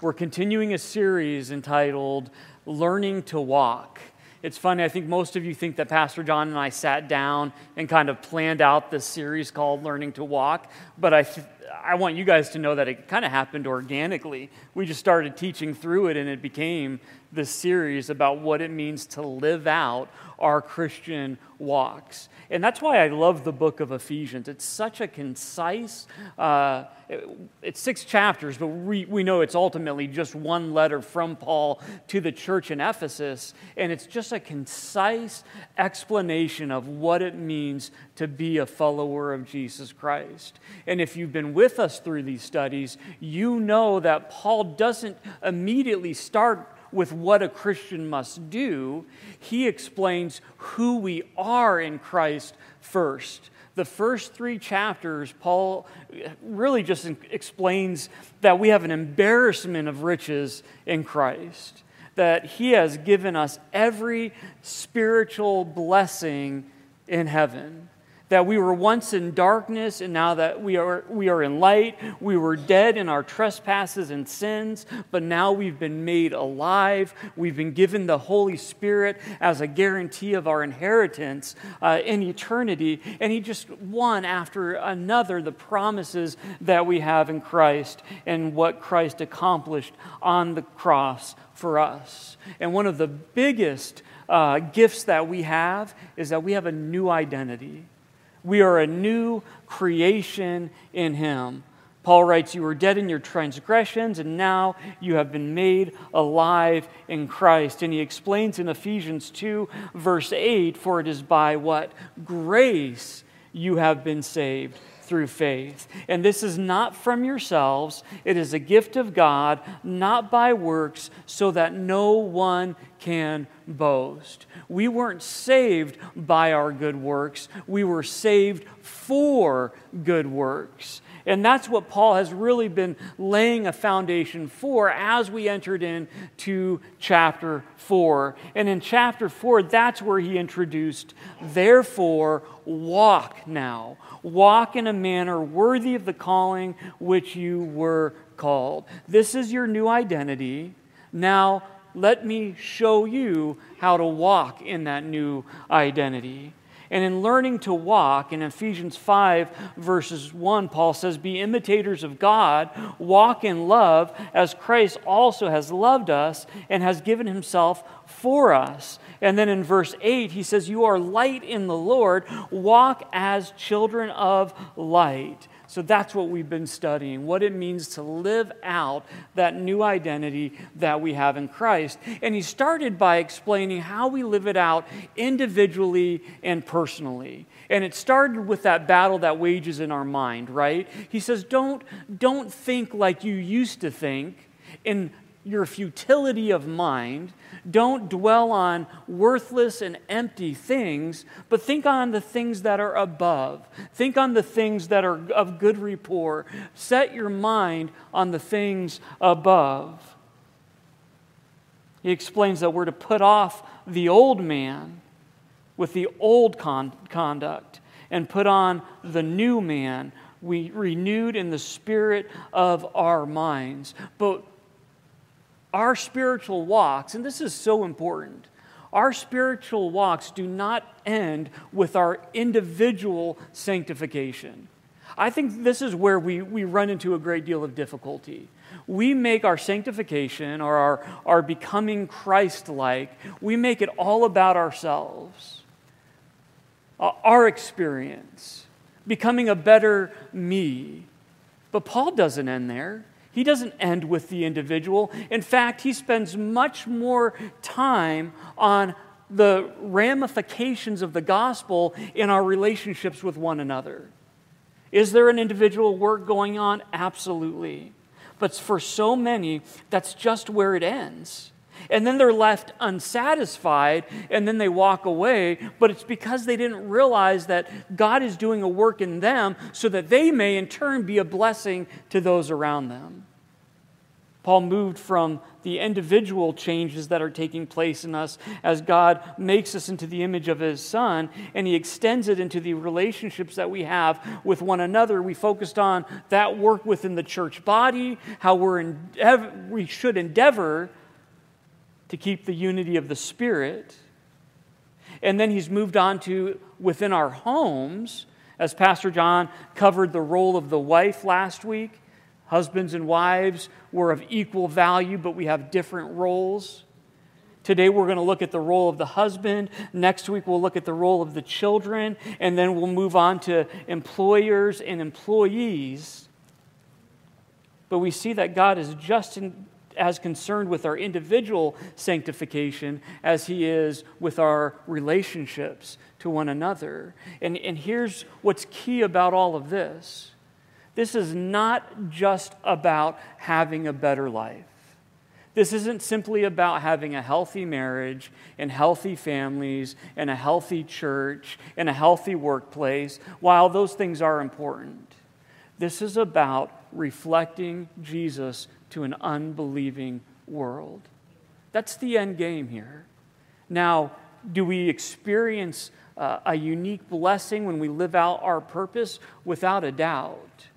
We're continuing a series entitled Learning to Walk. It's funny, I think most of you think that Pastor John and I sat down and kind of planned out this series called Learning to Walk, but I, th- I want you guys to know that it kind of happened organically. We just started teaching through it, and it became this series about what it means to live out our Christian walks. And that's why I love the book of Ephesians. It's such a concise, uh, it, it's six chapters, but we, we know it's ultimately just one letter from Paul to the church in Ephesus. And it's just a concise explanation of what it means to be a follower of Jesus Christ. And if you've been with us through these studies, you know that Paul doesn't immediately start with what a Christian must do, he explains who we are in Christ first. The first three chapters, Paul really just explains that we have an embarrassment of riches in Christ, that he has given us every spiritual blessing in heaven that we were once in darkness and now that we are, we are in light. We were dead in our trespasses and sins, but now we've been made alive. We've been given the Holy Spirit as a guarantee of our inheritance uh, in eternity. And He just one after another the promises that we have in Christ and what Christ accomplished on the cross for us. And one of the biggest uh, gifts that we have is that we have a new identity. We are a new creation in Him. Paul writes, You were dead in your transgressions, and now you have been made alive in Christ. And he explains in Ephesians 2, verse 8, For it is by what? Grace you have been saved through faith. And this is not from yourselves, it is a gift of God, not by works, so that no one can boast. We weren't saved by our good works, we were saved for good works. And that's what Paul has really been laying a foundation for as we entered into chapter 4. And in chapter 4, that's where he introduced, therefore, walk now. Walk in a manner worthy of the calling which you were called. This is your new identity. Now, let me show you how to walk in that new identity. And in learning to walk, in Ephesians 5, verses 1, Paul says, Be imitators of God, walk in love, as Christ also has loved us and has given himself for us. And then in verse 8, he says, You are light in the Lord, walk as children of light. So that's what we've been studying what it means to live out that new identity that we have in Christ. And he started by explaining how we live it out individually and personally. And it started with that battle that wages in our mind, right? He says, Don't, don't think like you used to think in your futility of mind. Don't dwell on worthless and empty things, but think on the things that are above. Think on the things that are of good rapport. Set your mind on the things above. He explains that we're to put off the old man with the old con- conduct and put on the new man we renewed in the spirit of our minds. But our spiritual walks, and this is so important, our spiritual walks do not end with our individual sanctification. I think this is where we, we run into a great deal of difficulty. We make our sanctification or our, our becoming Christ like, we make it all about ourselves, uh, our experience, becoming a better me. But Paul doesn't end there. He doesn't end with the individual. In fact, he spends much more time on the ramifications of the gospel in our relationships with one another. Is there an individual work going on? Absolutely. But for so many, that's just where it ends. And then they're left unsatisfied and then they walk away, but it's because they didn't realize that God is doing a work in them so that they may in turn be a blessing to those around them. Paul moved from the individual changes that are taking place in us as God makes us into the image of his son, and he extends it into the relationships that we have with one another. We focused on that work within the church body, how we're endeavor, we should endeavor to keep the unity of the Spirit. And then he's moved on to within our homes, as Pastor John covered the role of the wife last week Husbands and wives were of equal value, but we have different roles. Today we're going to look at the role of the husband. Next week we'll look at the role of the children. And then we'll move on to employers and employees. But we see that God is just in, as concerned with our individual sanctification as He is with our relationships to one another. And, and here's what's key about all of this this is not just about having a better life. This isn't simply about having a healthy marriage and healthy families and a healthy church and a healthy workplace, while those things are important. This is about reflecting Jesus to an unbelieving world. That's the end game here. Now, do we experience uh, a unique blessing when we live out our purpose? Without a doubt.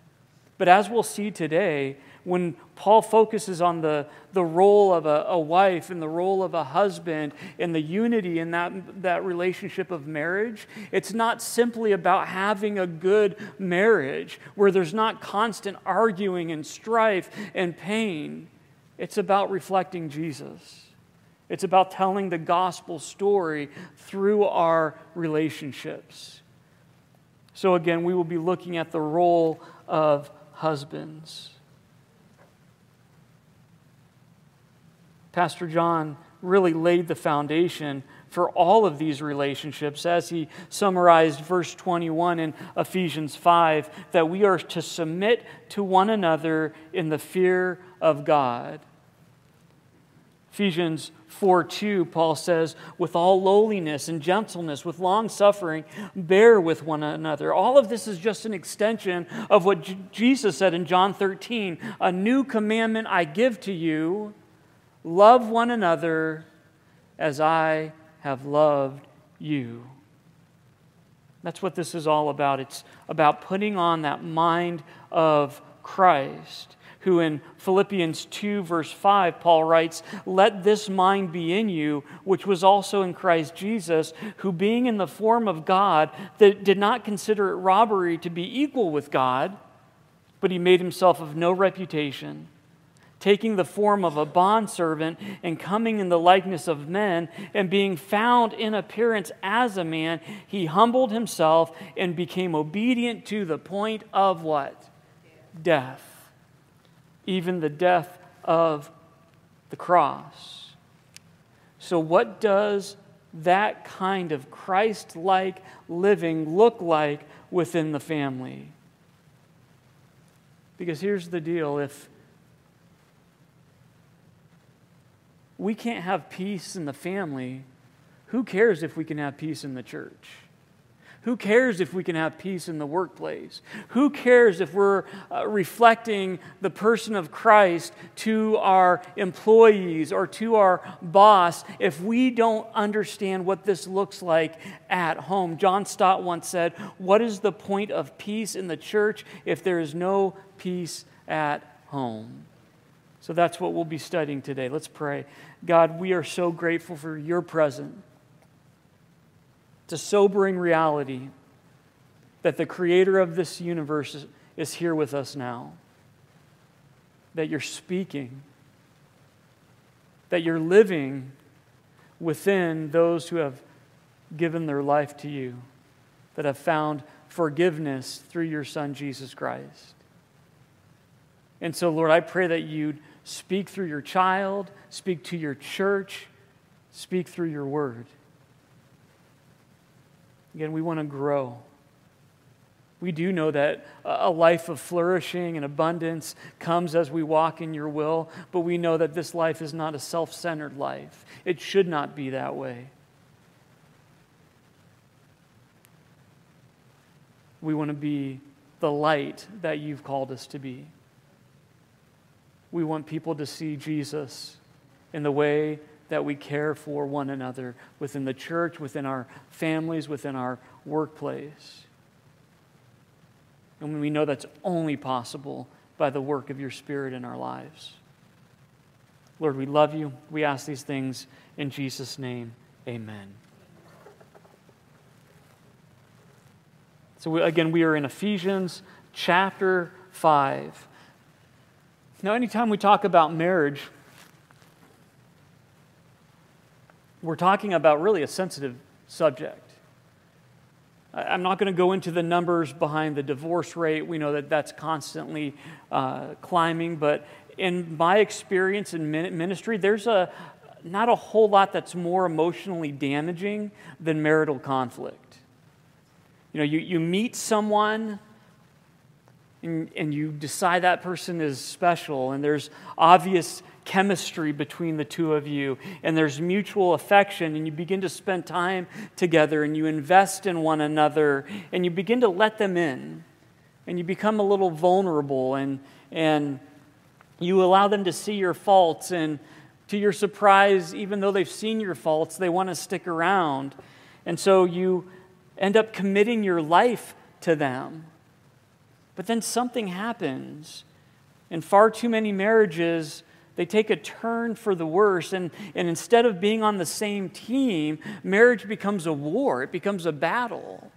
But as we'll see today, when Paul focuses on the, the role of a, a wife and the role of a husband and the unity in that, that relationship of marriage, it's not simply about having a good marriage where there's not constant arguing and strife and pain. It's about reflecting Jesus. It's about telling the gospel story through our relationships. So, again, we will be looking at the role of husbands. Pastor John really laid the foundation for all of these relationships as he summarized verse 21 in Ephesians 5 that we are to submit to one another in the fear of God. Ephesians 4 2, Paul says, with all lowliness and gentleness, with long suffering, bear with one another. All of this is just an extension of what J- Jesus said in John 13 A new commandment I give to you love one another as I have loved you. That's what this is all about. It's about putting on that mind of Christ who in Philippians 2, verse 5, Paul writes, Let this mind be in you, which was also in Christ Jesus, who being in the form of God, that did not consider it robbery to be equal with God, but he made himself of no reputation taking the form of a bondservant and coming in the likeness of men, and being found in appearance as a man, he humbled himself and became obedient to the point of what? Death even the death of the cross. So, what does that kind of Christ like living look like within the family? Because here's the deal if we can't have peace in the family, who cares if we can have peace in the church? Who cares if we can have peace in the workplace? Who cares if we're uh, reflecting the person of Christ to our employees or to our boss if we don't understand what this looks like at home? John Stott once said, What is the point of peace in the church if there is no peace at home? So that's what we'll be studying today. Let's pray. God, we are so grateful for your presence. It's a sobering reality that the creator of this universe is here with us now. That you're speaking, that you're living within those who have given their life to you, that have found forgiveness through your Son, Jesus Christ. And so, Lord, I pray that you'd speak through your child, speak to your church, speak through your word. Again, we want to grow. We do know that a life of flourishing and abundance comes as we walk in your will, but we know that this life is not a self centered life. It should not be that way. We want to be the light that you've called us to be. We want people to see Jesus in the way that we care for one another within the church, within our families, within our workplace. And we know that's only possible by the work of your Spirit in our lives. Lord, we love you. We ask these things in Jesus' name. Amen. So, again, we are in Ephesians chapter 5. Now, anytime we talk about marriage, we're talking about really a sensitive subject. I'm not going to go into the numbers behind the divorce rate. We know that that's constantly uh, climbing, but in my experience in ministry, there's a not a whole lot that's more emotionally damaging than marital conflict. You know, you, you meet someone and, and you decide that person is special, and there's obvious chemistry between the two of you, and there's mutual affection, and you begin to spend time together, and you invest in one another, and you begin to let them in, and you become a little vulnerable, and, and you allow them to see your faults, and to your surprise, even though they've seen your faults, they want to stick around. And so you end up committing your life to them. But then something happens. In far too many marriages, they take a turn for the worse. And, and instead of being on the same team, marriage becomes a war, it becomes a battle,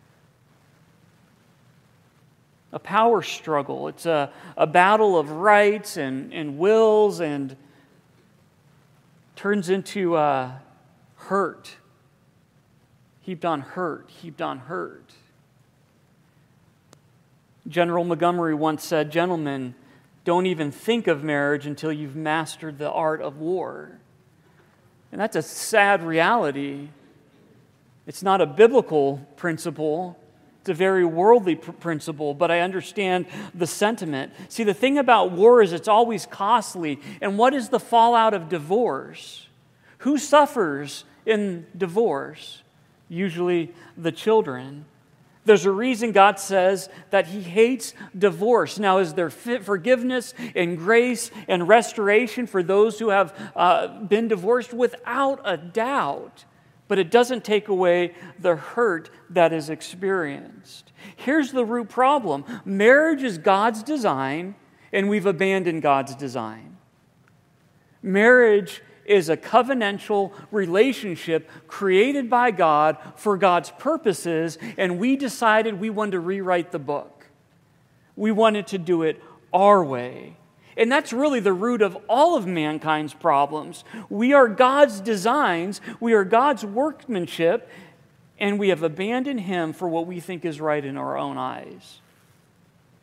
a power struggle. It's a, a battle of rights and, and wills and turns into uh, hurt heaped on hurt, heaped on hurt. General Montgomery once said, Gentlemen, don't even think of marriage until you've mastered the art of war. And that's a sad reality. It's not a biblical principle, it's a very worldly pr- principle, but I understand the sentiment. See, the thing about war is it's always costly. And what is the fallout of divorce? Who suffers in divorce? usually the children. There's a reason God says that He hates divorce. Now, is there forgiveness and grace and restoration for those who have uh, been divorced? Without a doubt. But it doesn't take away the hurt that is experienced. Here's the root problem marriage is God's design, and we've abandoned God's design. Marriage is a covenantal relationship created by God for God's purposes, and we decided we wanted to rewrite the book. We wanted to do it our way. And that's really the root of all of mankind's problems. We are God's designs, we are God's workmanship, and we have abandoned Him for what we think is right in our own eyes.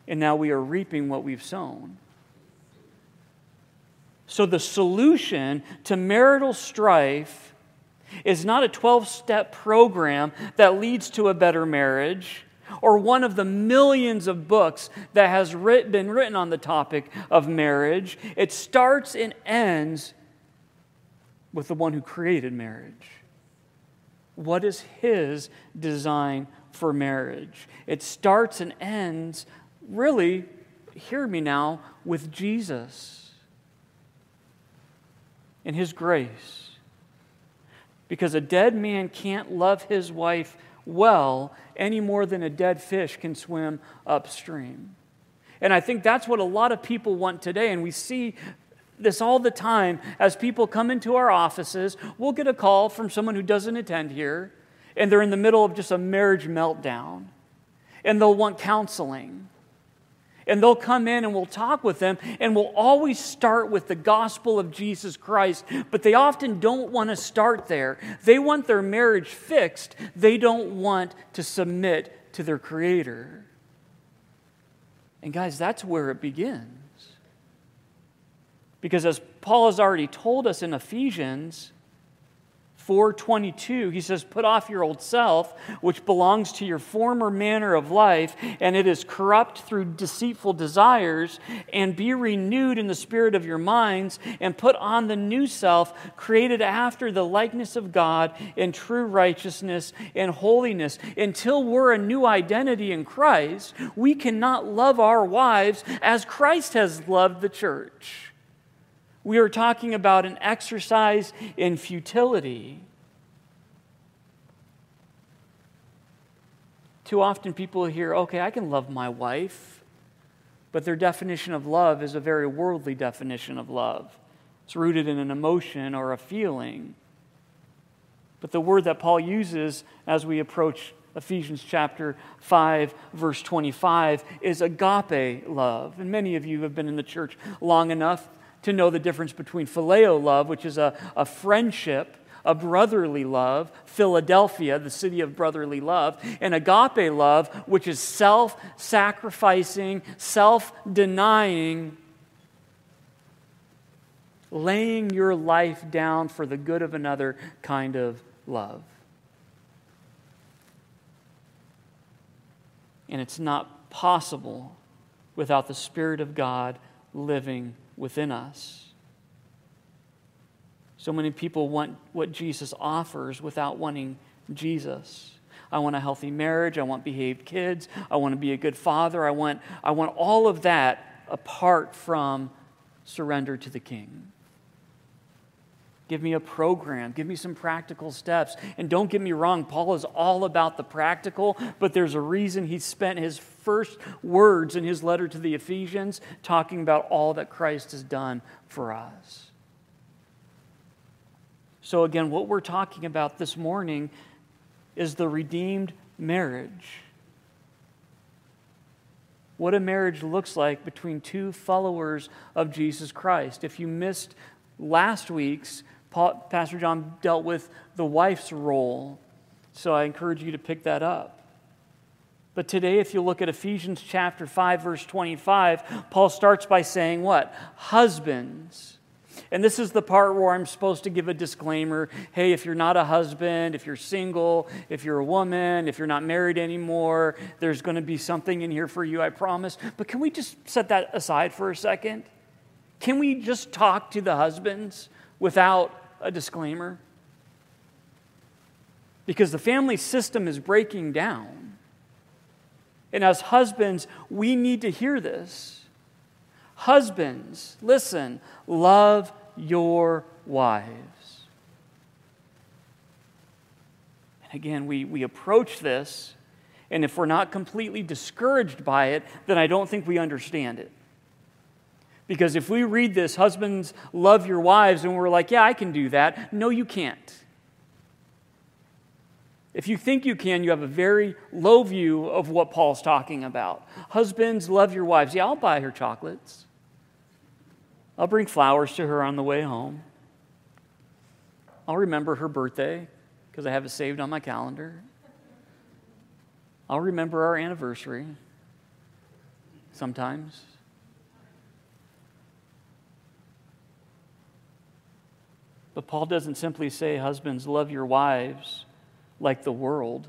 And now we are reaping what we've sown. So, the solution to marital strife is not a 12 step program that leads to a better marriage or one of the millions of books that has writ- been written on the topic of marriage. It starts and ends with the one who created marriage. What is his design for marriage? It starts and ends, really, hear me now, with Jesus in His grace. Because a dead man can't love his wife well any more than a dead fish can swim upstream. And I think that's what a lot of people want today. And we see this all the time as people come into our offices. We'll get a call from someone who doesn't attend here, and they're in the middle of just a marriage meltdown, and they'll want counseling. And they'll come in and we'll talk with them, and we'll always start with the gospel of Jesus Christ. But they often don't want to start there. They want their marriage fixed, they don't want to submit to their Creator. And guys, that's where it begins. Because as Paul has already told us in Ephesians, 422 he says put off your old self which belongs to your former manner of life and it is corrupt through deceitful desires and be renewed in the spirit of your minds and put on the new self created after the likeness of God in true righteousness and holiness. Until we're a new identity in Christ we cannot love our wives as Christ has loved the church We are talking about an exercise in futility. Too often people hear, okay, I can love my wife, but their definition of love is a very worldly definition of love. It's rooted in an emotion or a feeling. But the word that Paul uses as we approach Ephesians chapter 5, verse 25, is agape love. And many of you have been in the church long enough to know the difference between phileo love, which is a, a friendship, a brotherly love, Philadelphia, the city of brotherly love, and agape love, which is self sacrificing, self denying, laying your life down for the good of another kind of love. And it's not possible without the Spirit of God living within us. So many people want what Jesus offers without wanting Jesus. I want a healthy marriage. I want behaved kids. I want to be a good father. I want, I want all of that apart from surrender to the King. Give me a program. Give me some practical steps. And don't get me wrong, Paul is all about the practical, but there's a reason he spent his first words in his letter to the Ephesians talking about all that Christ has done for us. So, again, what we're talking about this morning is the redeemed marriage. What a marriage looks like between two followers of Jesus Christ. If you missed last week's, Pastor John dealt with the wife's role. So I encourage you to pick that up. But today, if you look at Ephesians chapter 5, verse 25, Paul starts by saying what? Husbands. And this is the part where I'm supposed to give a disclaimer. Hey, if you're not a husband, if you're single, if you're a woman, if you're not married anymore, there's going to be something in here for you, I promise. But can we just set that aside for a second? Can we just talk to the husbands without a disclaimer? Because the family system is breaking down. And as husbands, we need to hear this. Husbands, listen, love your wives. And again, we, we approach this, and if we're not completely discouraged by it, then I don't think we understand it. Because if we read this, husbands, love your wives, and we're like, yeah, I can do that. No, you can't. If you think you can, you have a very low view of what Paul's talking about. Husbands, love your wives. Yeah, I'll buy her chocolates. I'll bring flowers to her on the way home. I'll remember her birthday because I have it saved on my calendar. I'll remember our anniversary sometimes. But Paul doesn't simply say, Husbands, love your wives like the world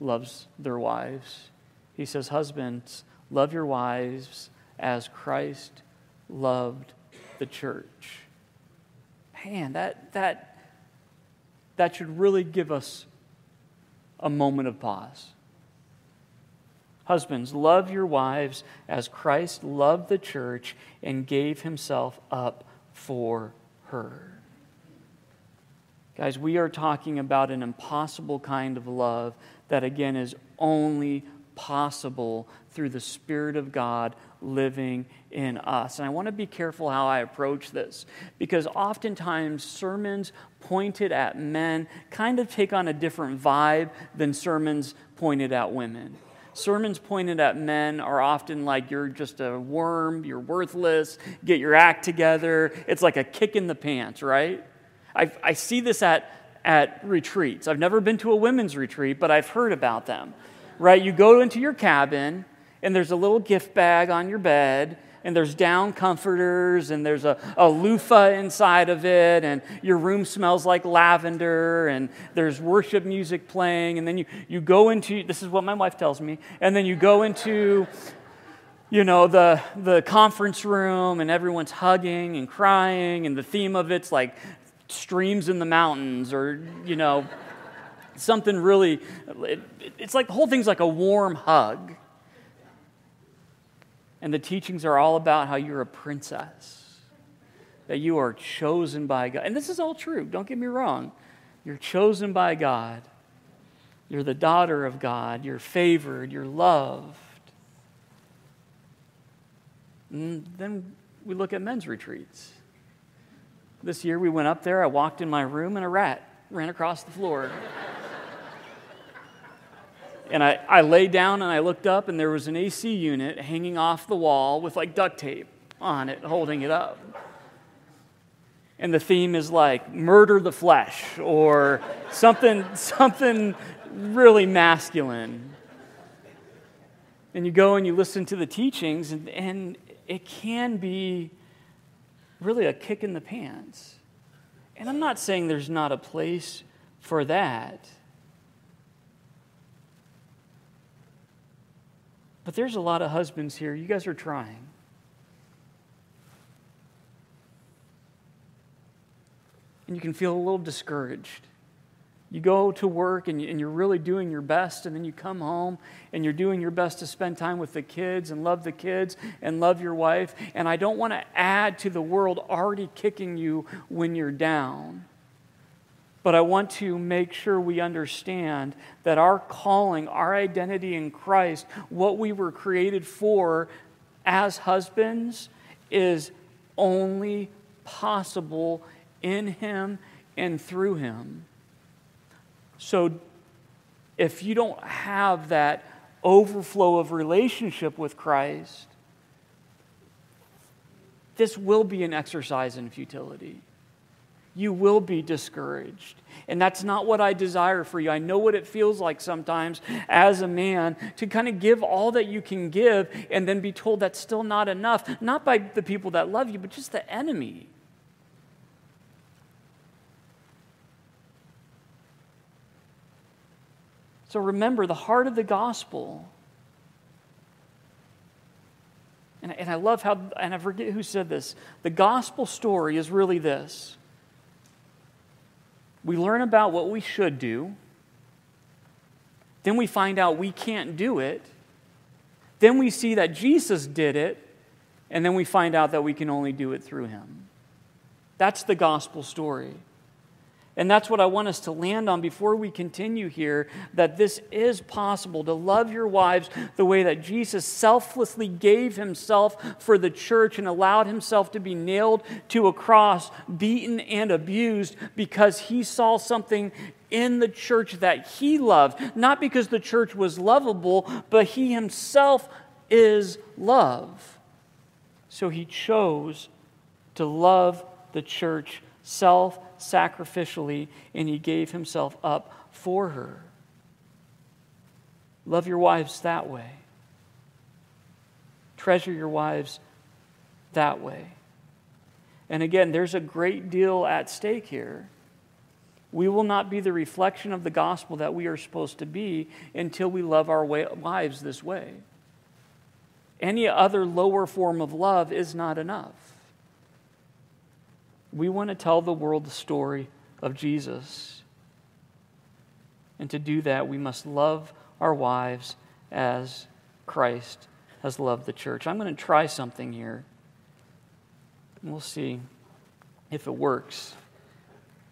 loves their wives. He says, Husbands, love your wives as Christ loved the church. Man, that, that, that should really give us a moment of pause. Husbands, love your wives as Christ loved the church and gave himself up for her. Guys, we are talking about an impossible kind of love that, again, is only possible through the Spirit of God living in us. And I want to be careful how I approach this because oftentimes sermons pointed at men kind of take on a different vibe than sermons pointed at women. Sermons pointed at men are often like you're just a worm, you're worthless, get your act together. It's like a kick in the pants, right? I, I see this at, at retreats. I've never been to a women's retreat, but I've heard about them, right? You go into your cabin, and there's a little gift bag on your bed, and there's down comforters and there's a, a loofah inside of it and your room smells like lavender and there's worship music playing and then you, you go into this is what my wife tells me and then you go into you know the, the conference room and everyone's hugging and crying and the theme of it's like streams in the mountains or you know something really it, it's like the whole thing's like a warm hug and the teachings are all about how you're a princess. that you are chosen by God. And this is all true, don't get me wrong. You're chosen by God. You're the daughter of God. You're favored. You're loved. And then we look at men's retreats. This year we went up there, I walked in my room, and a rat ran across the floor. and I, I laid down and I looked up, and there was an AC unit hanging off the wall with like duct tape on it, holding it up. And the theme is like murder the flesh or something, something really masculine. And you go and you listen to the teachings, and, and it can be really a kick in the pants. And I'm not saying there's not a place for that. But there's a lot of husbands here. You guys are trying. And you can feel a little discouraged. You go to work and, you, are really doing your best, and then you come home and you're doing your best to spend time with the kids and love the kids and love your wife. And I don't want to add to the world already kicking you when you're down. But I want to make sure we understand that our calling, our identity in Christ, what we were created for as husbands, is only possible in Him and through Him. So if you don't have that overflow of relationship with Christ, this will be an exercise in futility. You will be discouraged. And that's not what I desire for you. I know what it feels like sometimes as a man to kind of give all that you can give and then be told that's still not enough, not by the people that love you, but just the enemy. So remember the heart of the gospel. And, and I love how, and I forget who said this. The gospel story is really this we learn about what we should do, then we find out we can't do it, then we see that Jesus did it, and then we find out that we can only do it through him. That's the gospel story. And that's what I want us to land on before we continue here that this is possible to love your wives the way that Jesus selflessly gave himself for the church and allowed himself to be nailed to a cross, beaten and abused because he saw something in the church that he loved. Not because the church was lovable, but he himself is love. So he chose to love the church self sacrificially, and he gave himself up for her. Love your wives that way. Treasure your wives that way. And again, there's a great deal at stake here. We will not be the reflection of the gospel that we are supposed to be until we love our wives this way. Any other lower form of love is not enough. We want to tell the world the story of Jesus. And to do that, we must love our wives as Christ has loved the church. I'm going to try something here. We'll see if it works.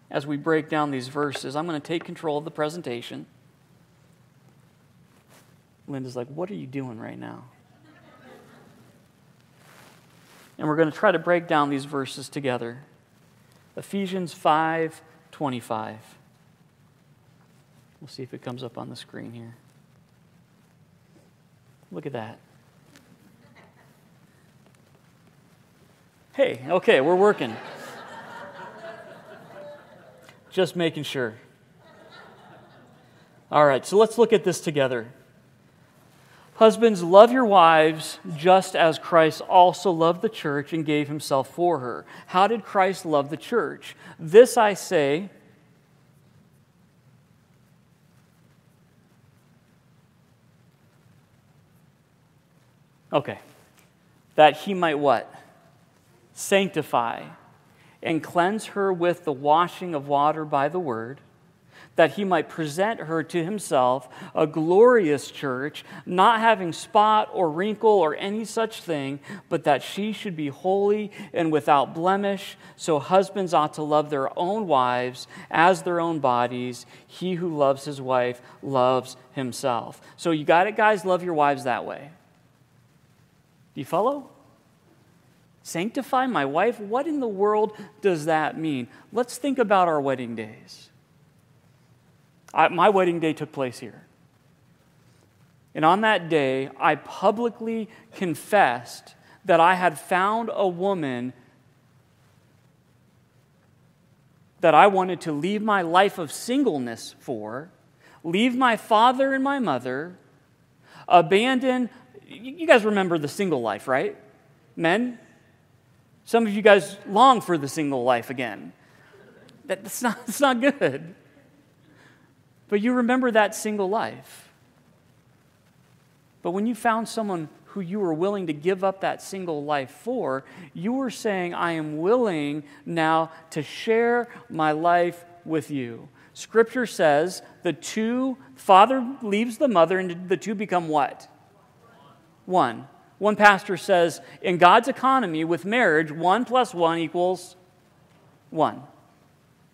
As we break down these verses, I'm going to take control of the presentation. Linda's like, What are you doing right now? And we're going to try to break down these verses together. Ephesians 5 25. We'll see if it comes up on the screen here. Look at that. Hey, okay, we're working. Just making sure. All right, so let's look at this together. Husbands, love your wives just as Christ also loved the church and gave himself for her. How did Christ love the church? This I say. Okay. That he might what? Sanctify and cleanse her with the washing of water by the word that he might present her to himself a glorious church, not having spot or wrinkle or any such thing, but that she should be holy and without blemish. So husbands ought to love their own wives as their own bodies. He who loves his wife loves himself. So you got it, guys? Love your wives that way. Do you follow? Sanctify my wife? What in the world does that mean? Let's think about our wedding days. I, my wedding day took place here. And on that day, I publicly confessed that I had found a woman that I wanted to leave my life of singleness for, leave my father and my mother, abandon. You guys remember the single life, right? Men? Some of you guys long for the single life again. That's not, that's not good. But you remember that single life. But when you found someone who you were willing to give up that single life for, you were saying, I am willing now to share my life with you. Scripture says the two, father leaves the mother, and the two become what? One. One pastor says, in God's economy with marriage, one plus one equals one.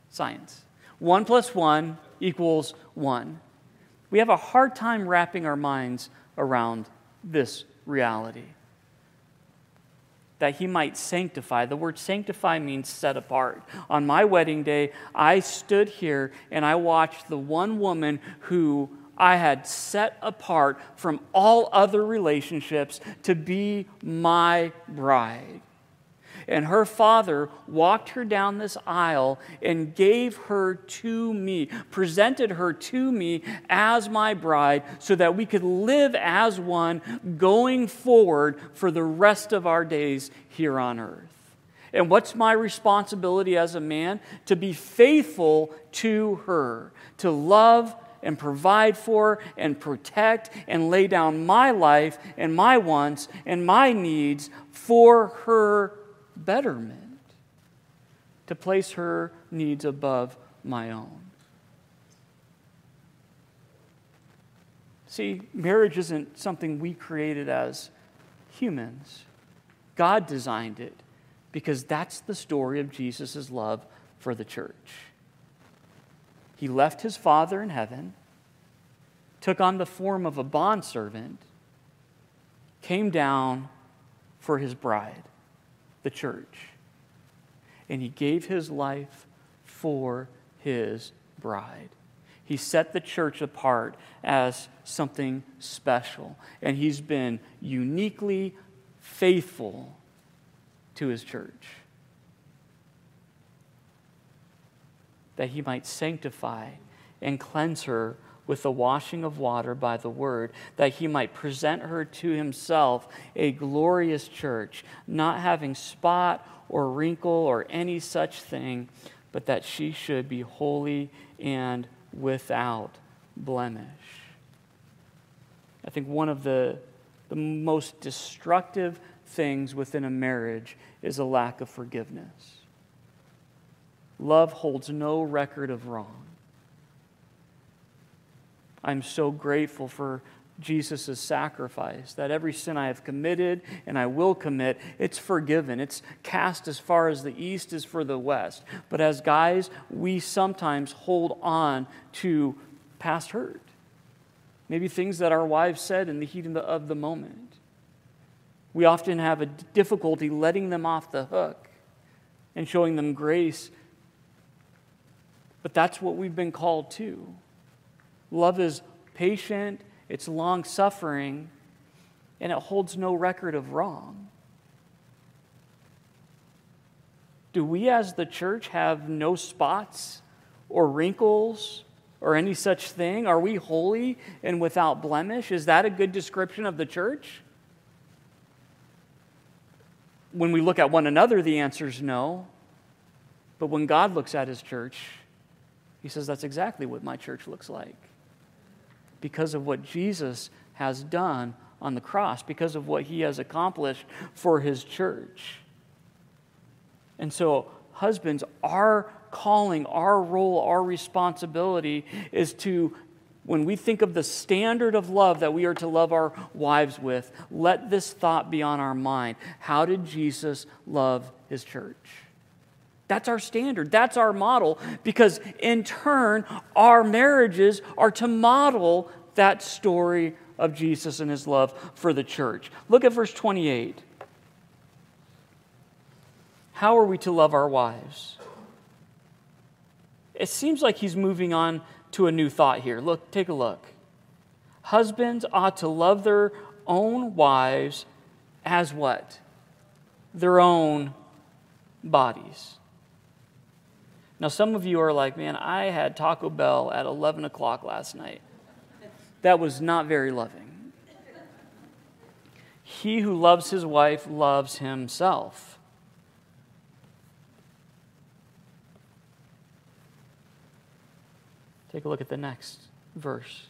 Science. One plus one equals one. We have a hard time wrapping our minds around this reality. That he might sanctify. The word sanctify means set apart. On my wedding day, I stood here and I watched the one woman who I had set apart from all other relationships to be my bride and her father walked her down this aisle and gave her to me, presented her to me as my bride, so that we could live as one going forward for the rest of our days here on earth. And what's my responsibility as a man? To be faithful to her, to love and provide for and protect and lay down my life and my wants and my needs for her betterment, to place her needs above my own. See, marriage isn't something we created as humans. God designed it because that's the story of Jesus' love for the church. He left his Father in heaven, took on the form of a bondservant, came down for his bride the church. And he gave his life for his bride. He set the church apart as something special. And he's been uniquely faithful to his church. That he might sanctify and cleanse her with the washing of water by the word, that he might present her to himself a glorious church, not having spot or wrinkle or any such thing, but that she should be holy and without blemish. I think one of the, the most destructive things within a marriage is a lack of forgiveness. Love holds no record of wrong. I'm so grateful for Jesus' sacrifice, that every sin I have committed and I will commit, it's forgiven. It's cast as far as the east is for the west. But as guys, we sometimes hold on to past hurt. Maybe things that our wives said in the heat of the, of the moment. We often have a difficulty letting them off the hook and showing them grace. But that's what we've been called to. Love is patient, it's long suffering, and it holds no record of wrong. Do we as the church have no spots or wrinkles or any such thing? Are we holy and without blemish? Is that a good description of the church? When we look at one another, the answer is no. But when God looks at his church, he says, That's exactly what my church looks like because of what Jesus has done on the cross, because of what he has accomplished for his church. And so husbands, our calling, our role, our responsibility is to, when we think of the standard of love that we are to love our wives with, let this thought be on our mind. How did Jesus love his church? That's our standard. That's our model because, in turn, our marriages are to model that story of Jesus and his love for the church. Look at verse 28. How are we to love our wives? It seems like he's moving on to a new thought here. Look, take a look. Husbands ought to love their own wives as what? Their own bodies. Now, some of you are like, man, I had Taco Bell at 11 o'clock last night. That was not very loving. He who loves his wife loves himself. Take a look at the next verse.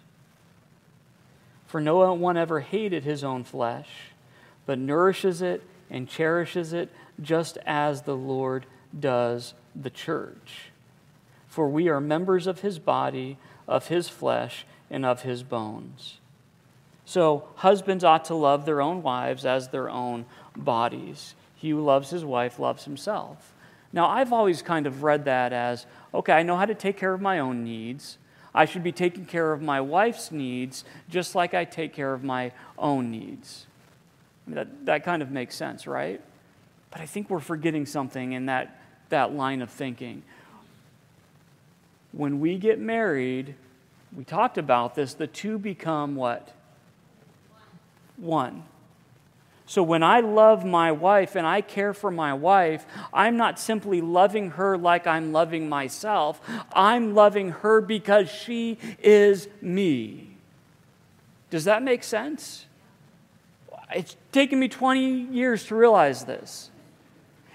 For no one ever hated his own flesh, but nourishes it and cherishes it just as the Lord does the church. For we are members of his body, of his flesh, and of his bones. So, husbands ought to love their own wives as their own bodies. He who loves his wife loves himself. Now, I've always kind of read that as okay, I know how to take care of my own needs. I should be taking care of my wife's needs just like I take care of my own needs. I mean, that, that kind of makes sense, right? But I think we're forgetting something in that, that line of thinking. When we get married, we talked about this, the two become what? One. So when I love my wife and I care for my wife, I'm not simply loving her like I'm loving myself. I'm loving her because she is me. Does that make sense? It's taken me 20 years to realize this.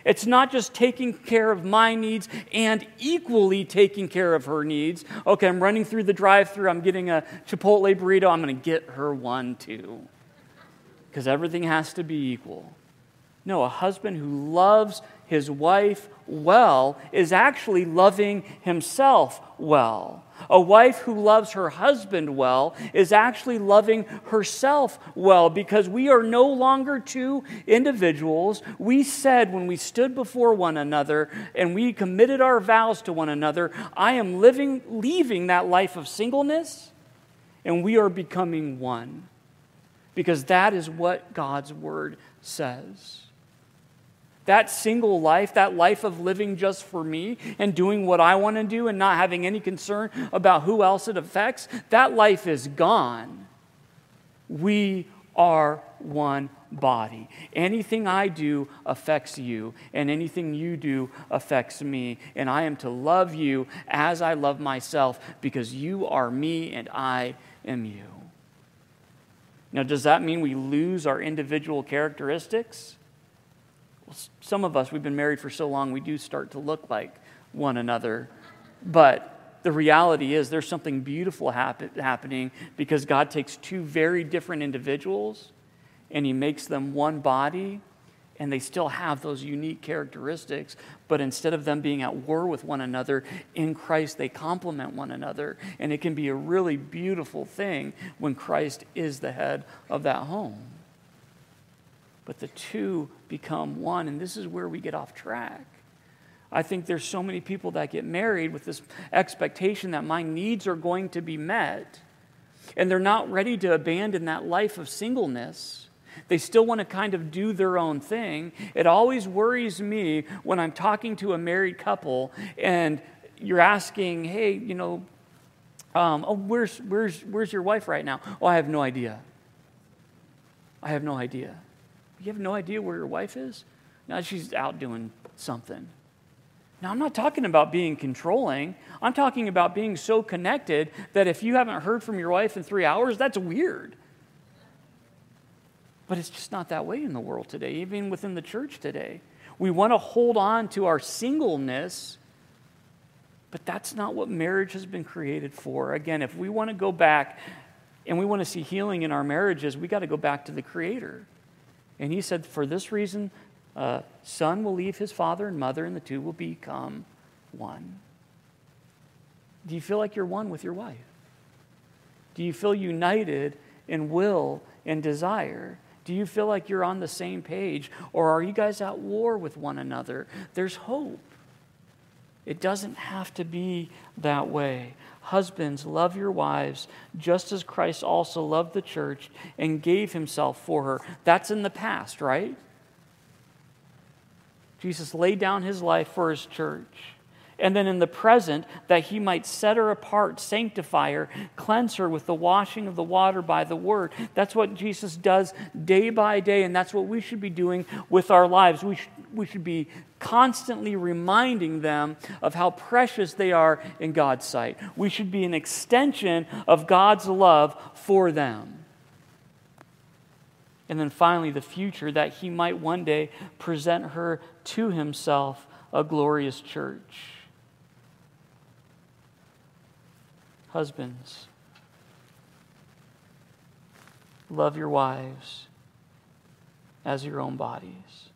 It's not just taking care of my needs and equally taking care of her needs. Okay, I'm running through the drive through, I'm getting a Chipotle burrito, I'm going to get her one too because everything has to be equal. No, a husband who loves his wife well is actually loving himself well. A wife who loves her husband well is actually loving herself well because we are no longer two individuals. We said when we stood before one another and we committed our vows to one another, I am living leaving that life of singleness and we are becoming one because that is what God's word says. That single life, that life of living just for me and doing what I want to do and not having any concern about who else it affects, that life is gone. We are one body. Anything I do affects you, and anything you do affects me. And I am to love you as I love myself because you are me and I am you. Now, does that mean we lose our individual characteristics? Some of us, we've been married for so long, we do start to look like one another. But the reality is, there's something beautiful happen- happening because God takes two very different individuals and He makes them one body and they still have those unique characteristics, but instead of them being at war with one another, in Christ they complement one another. And it can be a really beautiful thing when Christ is the head of that home. But the two become one, and this is where we get off track. I think there's so many people that get married with this expectation that my needs are going to be met, and they're not ready to abandon that life of singleness they still want to kind of do their own thing. It always worries me when I'm talking to a married couple and you're asking, hey, you know, um, oh, where's, where's, where's your wife right now? Oh, I have no idea. I have no idea. You have no idea where your wife is? Now she's out doing something. Now, I'm not talking about being controlling. I'm talking about being so connected that if you haven't heard from your wife in three hours, that's weird. But it's just not that way in the world today, even within the church today. We want to hold on to our singleness, but that's not what marriage has been created for. Again, if we want to go back and we want to see healing in our marriages, we got to go back to the Creator. And He said, For this reason, uh, son will leave his father and mother, and the two will become one. Do you feel like you're one with your wife? Do you feel united in will and desire? Do you feel like you're on the same page? Or are you guys at war with one another? There's hope. It doesn't have to be that way. Husbands, love your wives just as Christ also loved the church and gave himself for her. That's in the past, right? Jesus laid down his life for his church and then in the present, that he might set her apart, sanctify her, cleanse her with the washing of the water by the word. That's what Jesus does day by day, and that's what we should be doing with our lives. We, sh- we should be constantly reminding them of how precious they are in God's sight. We should be an extension of God's love for them. And then finally, the future, that he might one day present her to himself a glorious church. Husbands, love your wives as your own bodies.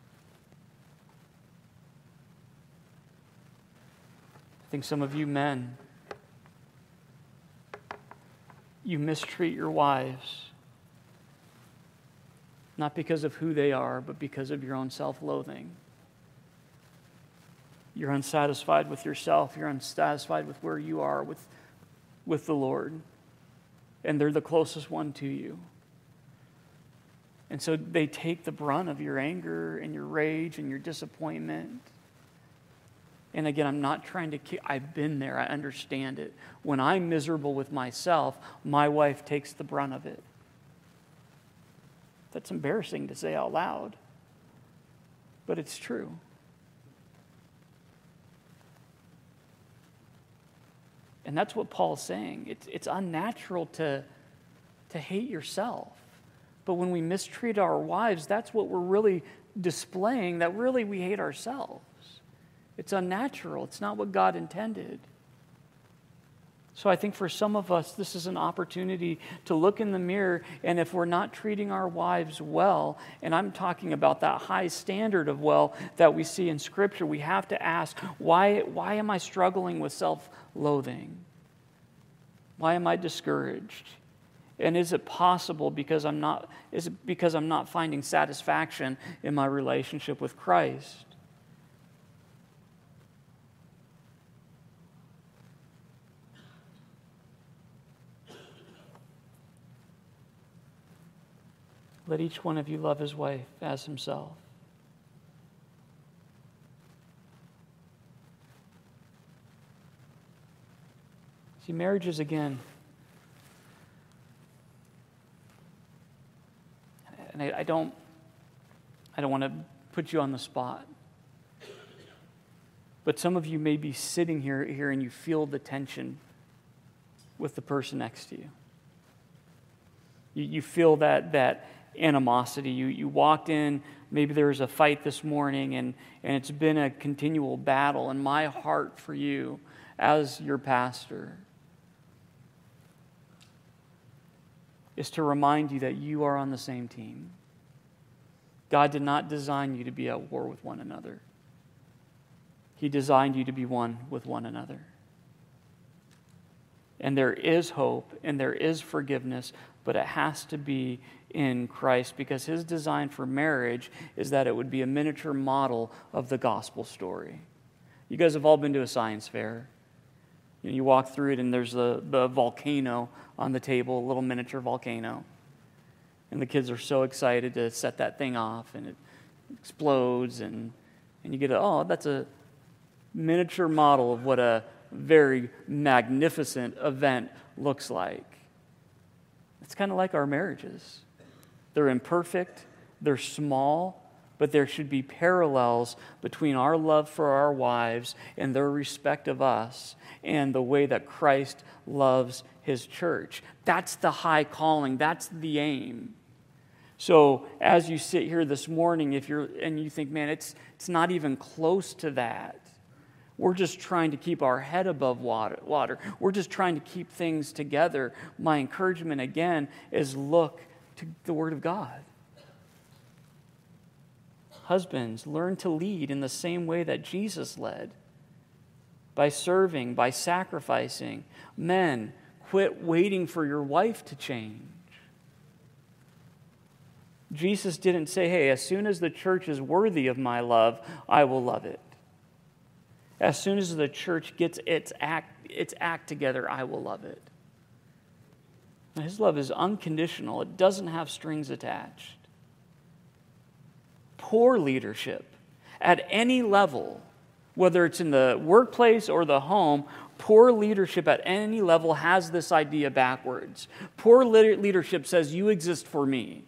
I think some of you men, you mistreat your wives, not because of who they are, but because of your own self loathing. You're unsatisfied with yourself, you're unsatisfied with where you are, with with the Lord, and they're the closest one to you. And so they take the brunt of your anger and your rage and your disappointment. And again, I'm not trying to, I've been there, I understand it. When I'm miserable with myself, my wife takes the brunt of it. That's embarrassing to say out loud, but it's true. And that's what Paul's saying. It's, it's unnatural to, to hate yourself. But when we mistreat our wives, that's what we're really displaying that really we hate ourselves. It's unnatural, it's not what God intended. So I think for some of us, this is an opportunity to look in the mirror, and if we're not treating our wives well, and I'm talking about that high standard of well that we see in Scripture, we have to ask, why, why am I struggling with self loathing? Why am I discouraged? And is it possible because I'm not, is it because I'm not finding satisfaction in my relationship with Christ? Let each one of you love his wife as himself. See, marriages again. And I, I don't, I don't want to put you on the spot. But some of you may be sitting here, here and you feel the tension with the person next to you. You, you feel that, that animosity. You, you walked in, maybe there was a fight this morning, and, and it's been a continual battle. And my heart for you as your pastor is to remind you that you are on the same team. God did not design you to be at war with one another, He designed you to be one with one another. And there is hope and there is forgiveness, but it has to be in Christ because His design for marriage is that it would be a miniature model of the gospel story. You guys have all been to a science fair. You, know, you walk through it, and there's the, the volcano on the table, a little miniature volcano. And the kids are so excited to set that thing off, and it explodes, and, and you get a, oh, that's a miniature model of what a very magnificent event looks like. It's kind of like our marriages. They're imperfect, they're small, but there should be parallels between our love for our wives and their respect of us and the way that Christ loves his church. That's the high calling, that's the aim. So as you sit here this morning, if you're and you think, man, it's it's not even close to that. We're just trying to keep our head above water, water. We're just trying to keep things together. My encouragement again is look to the Word of God Husbands, learn to lead in the same way that Jesus led by serving, by sacrificing. Men, quit waiting for your wife to change. Jesus didn't say, hey, as soon as the church is worthy of my love, I will love it. As soon as the church gets its act, its act together, I will love it. His love is unconditional, it doesn't have strings attached. Poor leadership at any level, whether it's in the workplace or the home, poor leadership at any level has this idea backwards. Poor leadership says, You exist for me.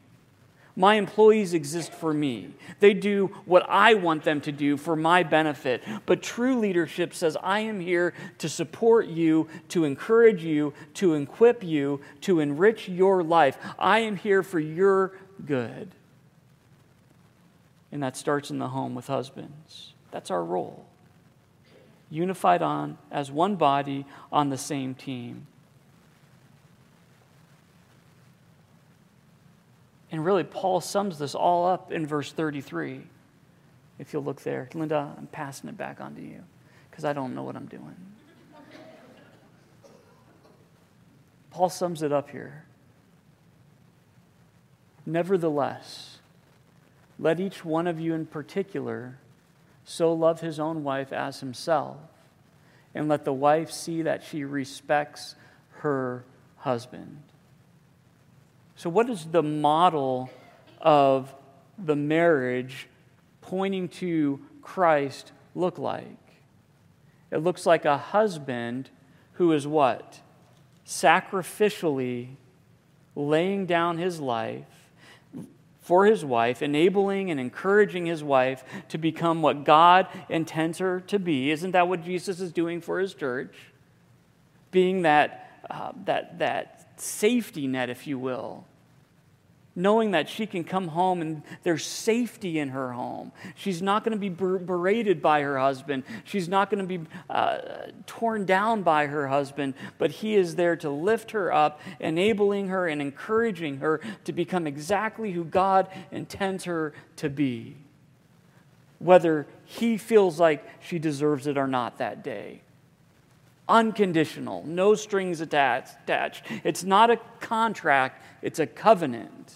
My employees exist for me. They do what I want them to do for my benefit. But true leadership says, I am here to support you, to encourage you, to equip you, to enrich your life. I am here for your good. And that starts in the home with husbands. That's our role. Unified on as one body on the same team. And really, Paul sums this all up in verse 33. If you'll look there. Linda, I'm passing it back on to you because I don't know what I'm doing. Paul sums it up here. Nevertheless, let each one of you in particular so love his own wife as himself, and let the wife see that she respects her husband. So, what is the model of the marriage pointing to Christ look like? It looks like a husband who is what? Sacrificially laying down his life for his wife, enabling and encouraging his wife to become what God intends her to be. Isn't that what Jesus is doing for his church? Being that, uh, that, that safety net, if you will. Knowing that she can come home and there's safety in her home. She's not going to be berated by her husband. She's not going to be uh, torn down by her husband, but he is there to lift her up, enabling her and encouraging her to become exactly who God intends her to be. Whether he feels like she deserves it or not that day unconditional, no strings attached. It's not a contract, it's a covenant.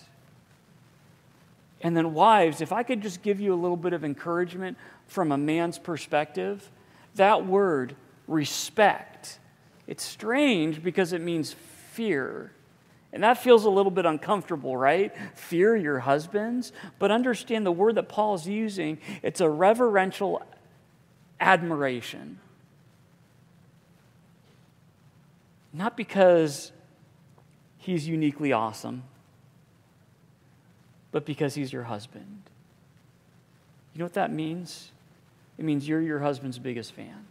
And then, wives, if I could just give you a little bit of encouragement from a man's perspective, that word, respect, it's strange because it means fear. And that feels a little bit uncomfortable, right? Fear your husbands. But understand the word that Paul's using, it's a reverential admiration. Not because he's uniquely awesome, but because he's your husband. You know what that means? It means you're your husband's biggest fan.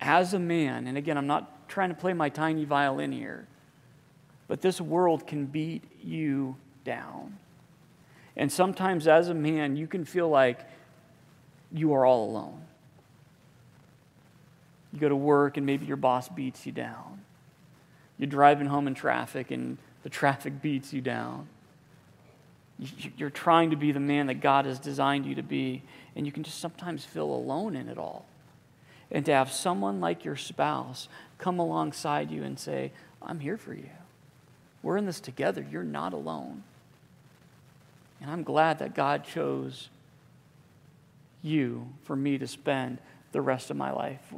As a man, and again, I'm not trying to play my tiny violin here, but this world can beat you down. And sometimes, as a man, you can feel like you are all alone. You go to work and maybe your boss beats you down. You're driving home in traffic and the traffic beats you down. You're trying to be the man that God has designed you to be, and you can just sometimes feel alone in it all. And to have someone like your spouse come alongside you and say, I'm here for you. We're in this together. You're not alone. And I'm glad that God chose you for me to spend the rest of my life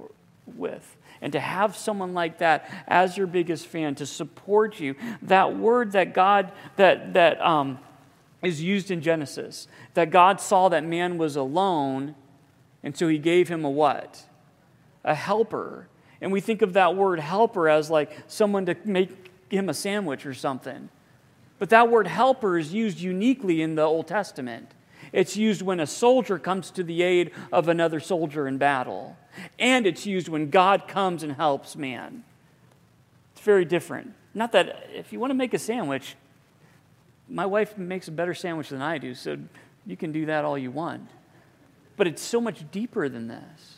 with. And to have someone like that as your biggest fan to support you, that word that God, that, that um, is used in Genesis, that God saw that man was alone, and so he gave him a what? A helper. And we think of that word helper as like someone to make him a sandwich or something. But that word helper is used uniquely in the Old Testament. It's used when a soldier comes to the aid of another soldier in battle. And it's used when God comes and helps man. It's very different. Not that if you want to make a sandwich, my wife makes a better sandwich than I do, so you can do that all you want. But it's so much deeper than this.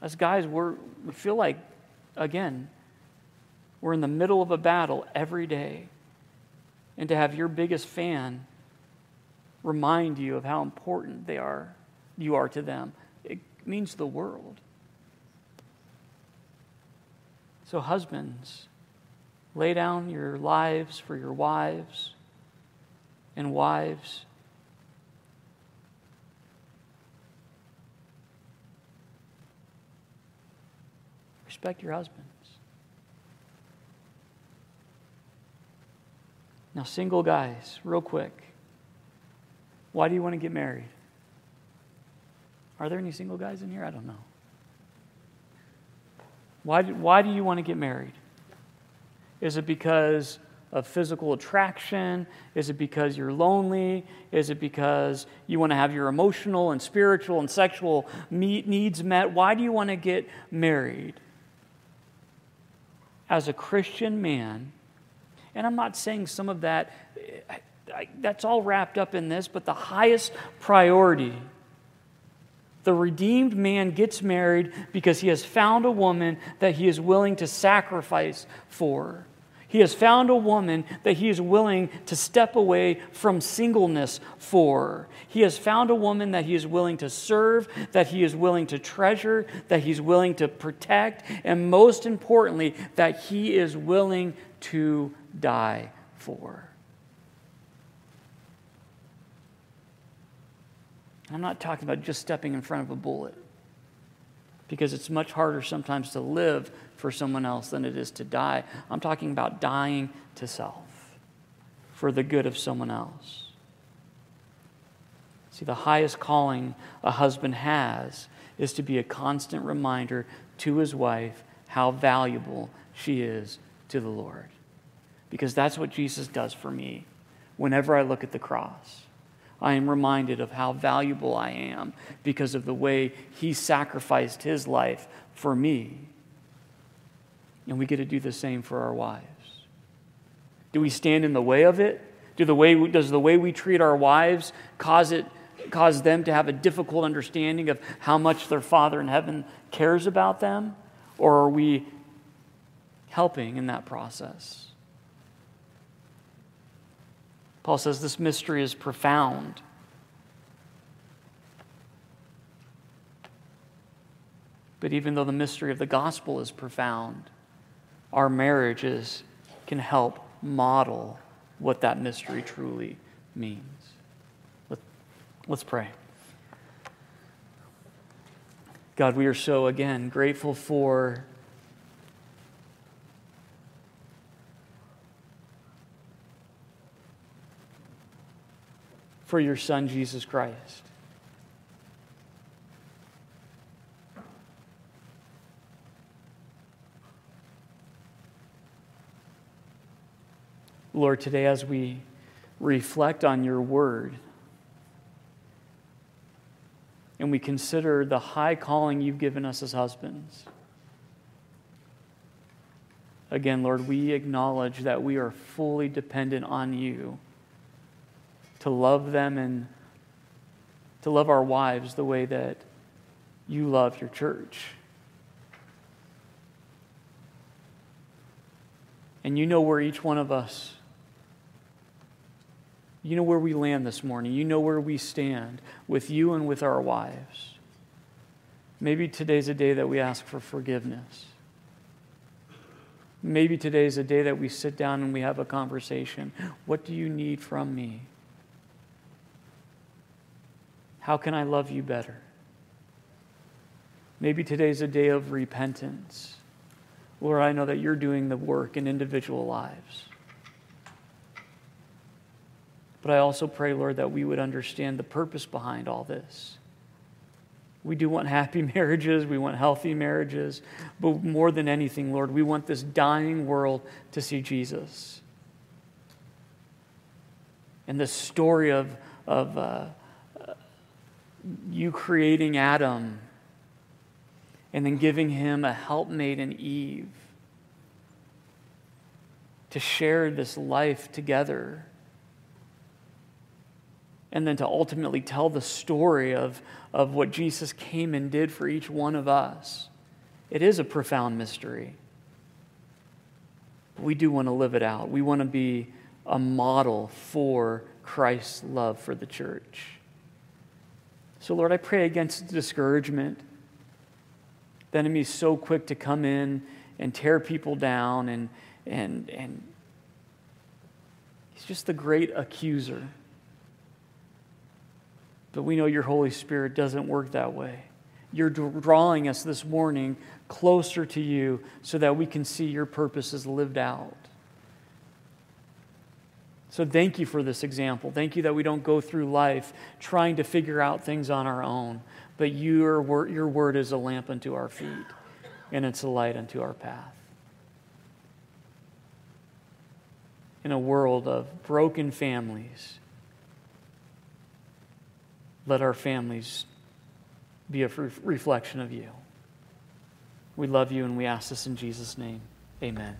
Us guys, we're, we feel like, again, we're in the middle of a battle every day. And to have your biggest fan remind you of how important they are, you are to them. It means the world. So, husbands, lay down your lives for your wives, and wives, respect your husbands. Now, single guys, real quick, why do you want to get married? Are there any single guys in here? I don't know. Why do, why do you want to get married? Is it because of physical attraction? Is it because you're lonely? Is it because you want to have your emotional and spiritual and sexual needs met? Why do you want to get married? As a Christian man, and I'm not saying some of that, that's all wrapped up in this, but the highest priority the redeemed man gets married because he has found a woman that he is willing to sacrifice for. He has found a woman that he is willing to step away from singleness for. He has found a woman that he is willing to serve, that he is willing to treasure, that he's willing to protect, and most importantly, that he is willing to die for. I'm not talking about just stepping in front of a bullet because it's much harder sometimes to live for someone else than it is to die. I'm talking about dying to self for the good of someone else. See, the highest calling a husband has is to be a constant reminder to his wife how valuable she is to the Lord. Because that's what Jesus does for me whenever I look at the cross. I am reminded of how valuable I am because of the way He sacrificed His life for me. And we get to do the same for our wives. Do we stand in the way of it? Do the way, does the way we treat our wives cause, it, cause them to have a difficult understanding of how much their Father in heaven cares about them? Or are we helping in that process? Paul says this mystery is profound. But even though the mystery of the gospel is profound, our marriages can help model what that mystery truly means. Let, us pray. God, we are so, again, grateful for for your Son, Jesus Christ. Lord, today as we reflect on your word and we consider the high calling you've given us as husbands, again, Lord, we acknowledge that we are fully dependent on you to love them and to love our wives the way that you love your church. And you know where each one of us, you know where we land this morning. You know where we stand with you and with our wives. Maybe today's a day that we ask for forgiveness. Maybe today's a day that we sit down and we have a conversation. What do you need from me? How can I love you better? Maybe today's a day of repentance. Lord, I know that you're doing the work in individual lives. But I also pray, Lord, that we would understand the purpose behind all this. We do want happy marriages, we want healthy marriages, but more than anything, Lord, we want this dying world to see Jesus. And the story of, of uh, you creating Adam and then giving him a helpmate in Eve to share this life together. And then to ultimately tell the story of, of what Jesus came and did for each one of us. It is a profound mystery. We do want to live it out. We want to be a model for Christ's love for the church. So, Lord, I pray against discouragement. The enemy is so quick to come in and tear people down, and, and, and he's just the great accuser. But we know your Holy Spirit doesn't work that way. You're drawing us this morning closer to you so that we can see your purposes lived out. So thank you for this example. Thank you that we don't go through life trying to figure out things on our own, but your word, your word is a lamp unto our feet and it's a light unto our path. In a world of broken families, let our families be a reflection of you. We love you and we ask this in Jesus' name. Amen.